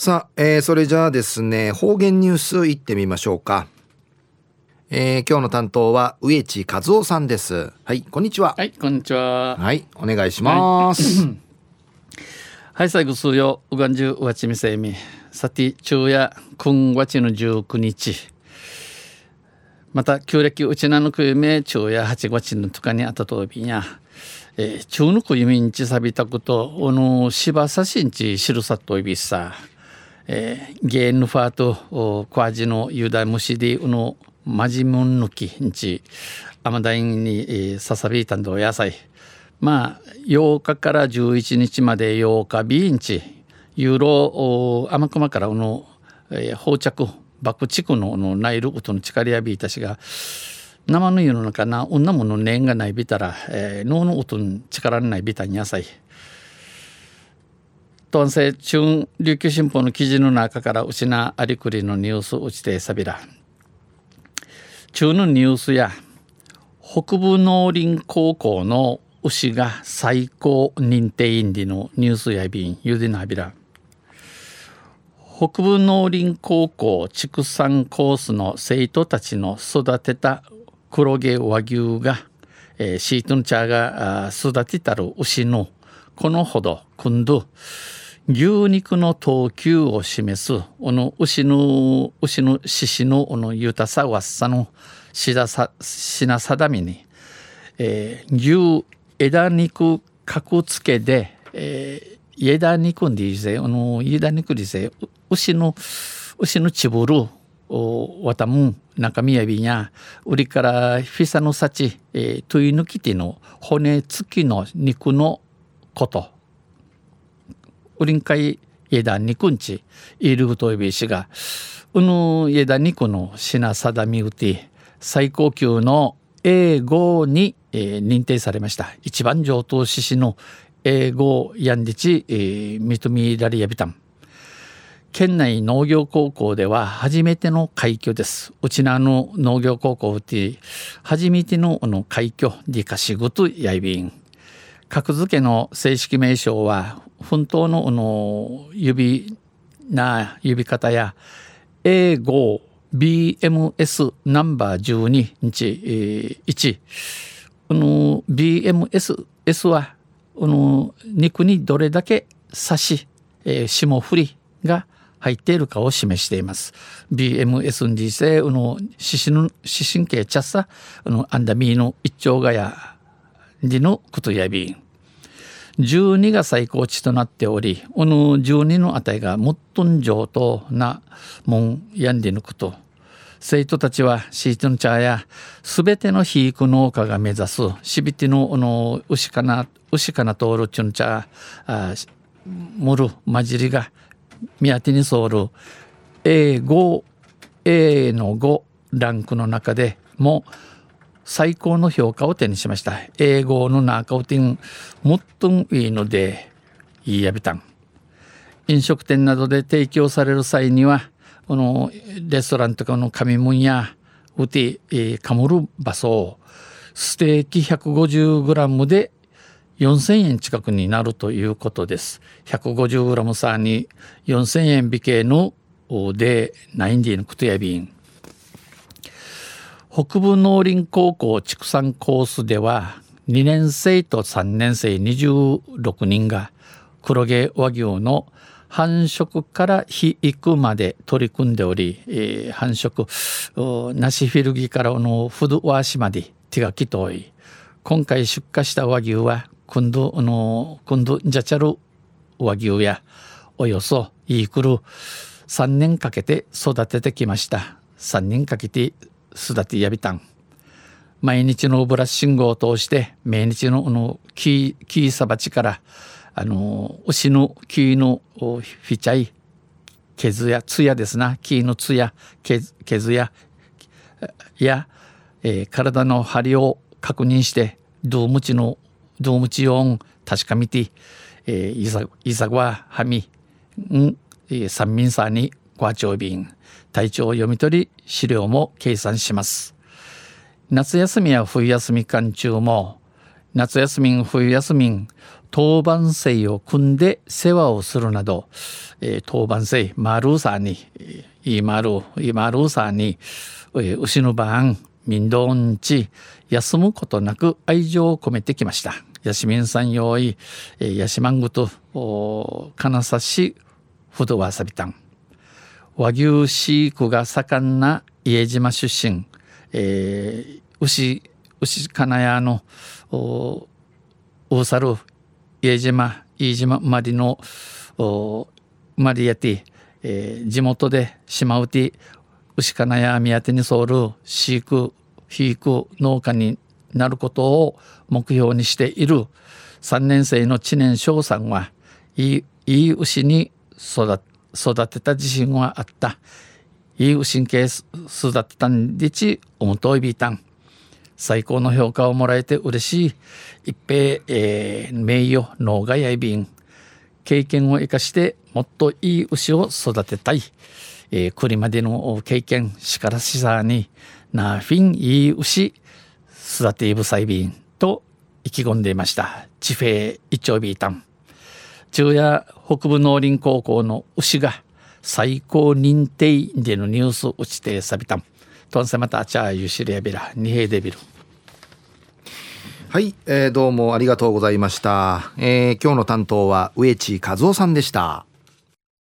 さあ、えー、それじゃあですね方言ニュースいってみましょうか。えー、今日の担当は植地和夫さんです。はいこんにちは。はいこんにちは。はいお願いします。はい。最後数曜うがんじゅうわちみせみ。さて昼夜くんわちの19日。また旧暦うちなのくゆめ昼夜8月のとかにあたとびんや。えー、中のくゆみんちさびたことおのしばさしんちしるさといびさえー、ゲーヌファーとクワジのユダムシディのマジムン抜きんちアマダインに、えー、ささびたんど野菜。まあ8日から11日まで8日ビーンチ。ユーロ天熊からの、えー、放着爆竹ののナイルウトの力やびいたしが生の湯の中な女もの念がないびたら、えー、脳の音の力のないびたに野菜。東西中琉球新報の記事の中からうしなありくりのニュースうちてさびら中のニュースや北部農林高校の牛が最高認定員でのニュースやびんゆでなびら北部農林高校畜産コースの生徒たちの育てた黒毛和牛が、えー、シートンチャーが育てたる牛のこのほど今度牛肉の等級を示すこの牛の牛の獅子のこの豊さわっさの品定めに、えー、牛枝肉格付けで、えー、枝肉でせあの枝肉でせ牛の牛のちぶるおわたむ中身やびや売りからフィサの幸、えー、とい抜きての骨付きの肉のこと売りんかい枝肉んちいるぐといびしがうぬ枝肉の品定みうて最高級の A5 に、えー、認定されました一番上等獅子の A5 ヤンディチ、えー、認められやびたん県内農業高校では初めての快挙です。うちなの農業高校って初めてのの快挙でかしぐとやいびん。格付けの正式名称は本当のの指な指方や A5 BMS ナンバー12日、えー、1この BMS S はこの肉にどれだけ刺し、えー、霜降りが入っているかを示しています。BMS に実際の指針指針形チャッサのアンダミーの一丁がやでのことやび12が最高値となっておりこの12の値が最も上等なもんやんでぬくと。生徒たちはシートンチャーやすべての肥育農家が目指すしびてのの牛かな牛かな通るチュンチャームル混じりが宮手にソる。A5 A の5ランクの中でも最高の評価を手にしました。英語の中を手に最もっといいのでいいやびたん。飲食店などで提供される際にはこのレストランとかの紙もんやうて、えー、かむる場所ステーキ 150g で4000円近くになるということです。150g さに4000円引けのでないんでのことやびん。北部農林高校畜産コースでは2年生と3年生26人が黒毛和牛の繁殖から肥育まで取り組んでおり、えー、繁殖ナシフィルギからのフドワーシまで手がきとい今回出荷した和牛は今度の今度ジャチャル和牛やおよそイークル3年かけて育ててきました。3年かけて育てやびたん。毎日のブラッシングを通して毎日のの木木さばちからあの牛の木のフィチャイ削やつやですな。木のつや削やや、えー、体の張りを確認して動物の動物用確かめて、えー、いさいさははみん、えー、三民さんにご長便体調を読み取り資料も計算します夏休みや冬休み間中も夏休み冬休み当番制を組んで世話をするなど、えー、当番制丸さにい丸い丸さに、えー、牛の番民道んち休むことなく愛情を込めてきました。ヤシミンさん用意、えー、ヤシマングとお金指市ふどわさびたん。和牛飼育が盛んな家島出身、えー、牛牛金谷のお大猿家島飯島まりのマリアティ、えー、地元で島内牛金谷宮手にソる飼育肥育農家になることを目標にしている3年生の知念翔さんはいいいい牛に育育てた自信はあった。いい牛系育てたんでちおむといびいたん最高の評価をもらえて嬉しい。一平、えー、名誉農家やいびん。経験を生かしてもっといい牛を育てたい、えー、栗までの経験しからしさになフィンいい牛育ていぶさいびんと意気込んでいました。地平一丁ビータン。中夜北部農林高校の牛が最高認定でのニュース打ちてさびた。んトンセマタチャーユシリアビラニヘデビル。はい、えー、どうもありがとうございました、えー、今日の担当は植地和夫さんでした。